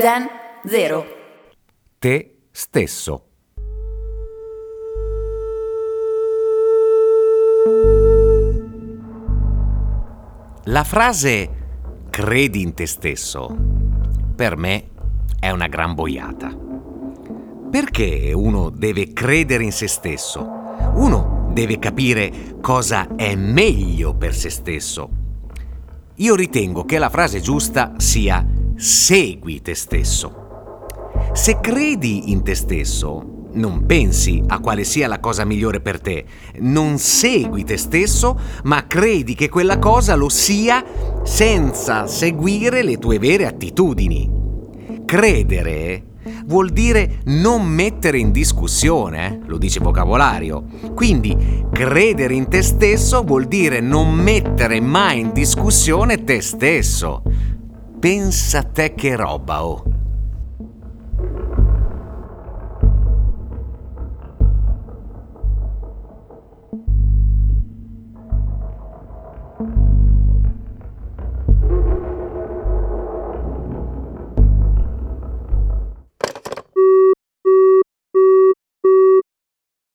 Zen Zero. Te stesso. La frase credi in te stesso per me è una gran boiata. Perché uno deve credere in se stesso? Uno deve capire cosa è meglio per se stesso. Io ritengo che la frase giusta sia segui te stesso. Se credi in te stesso, non pensi a quale sia la cosa migliore per te, non segui te stesso, ma credi che quella cosa lo sia senza seguire le tue vere attitudini. Credere vuol dire non mettere in discussione, eh? lo dice vocabolario. Quindi credere in te stesso vuol dire non mettere mai in discussione te stesso. Pensa te che roba, oh!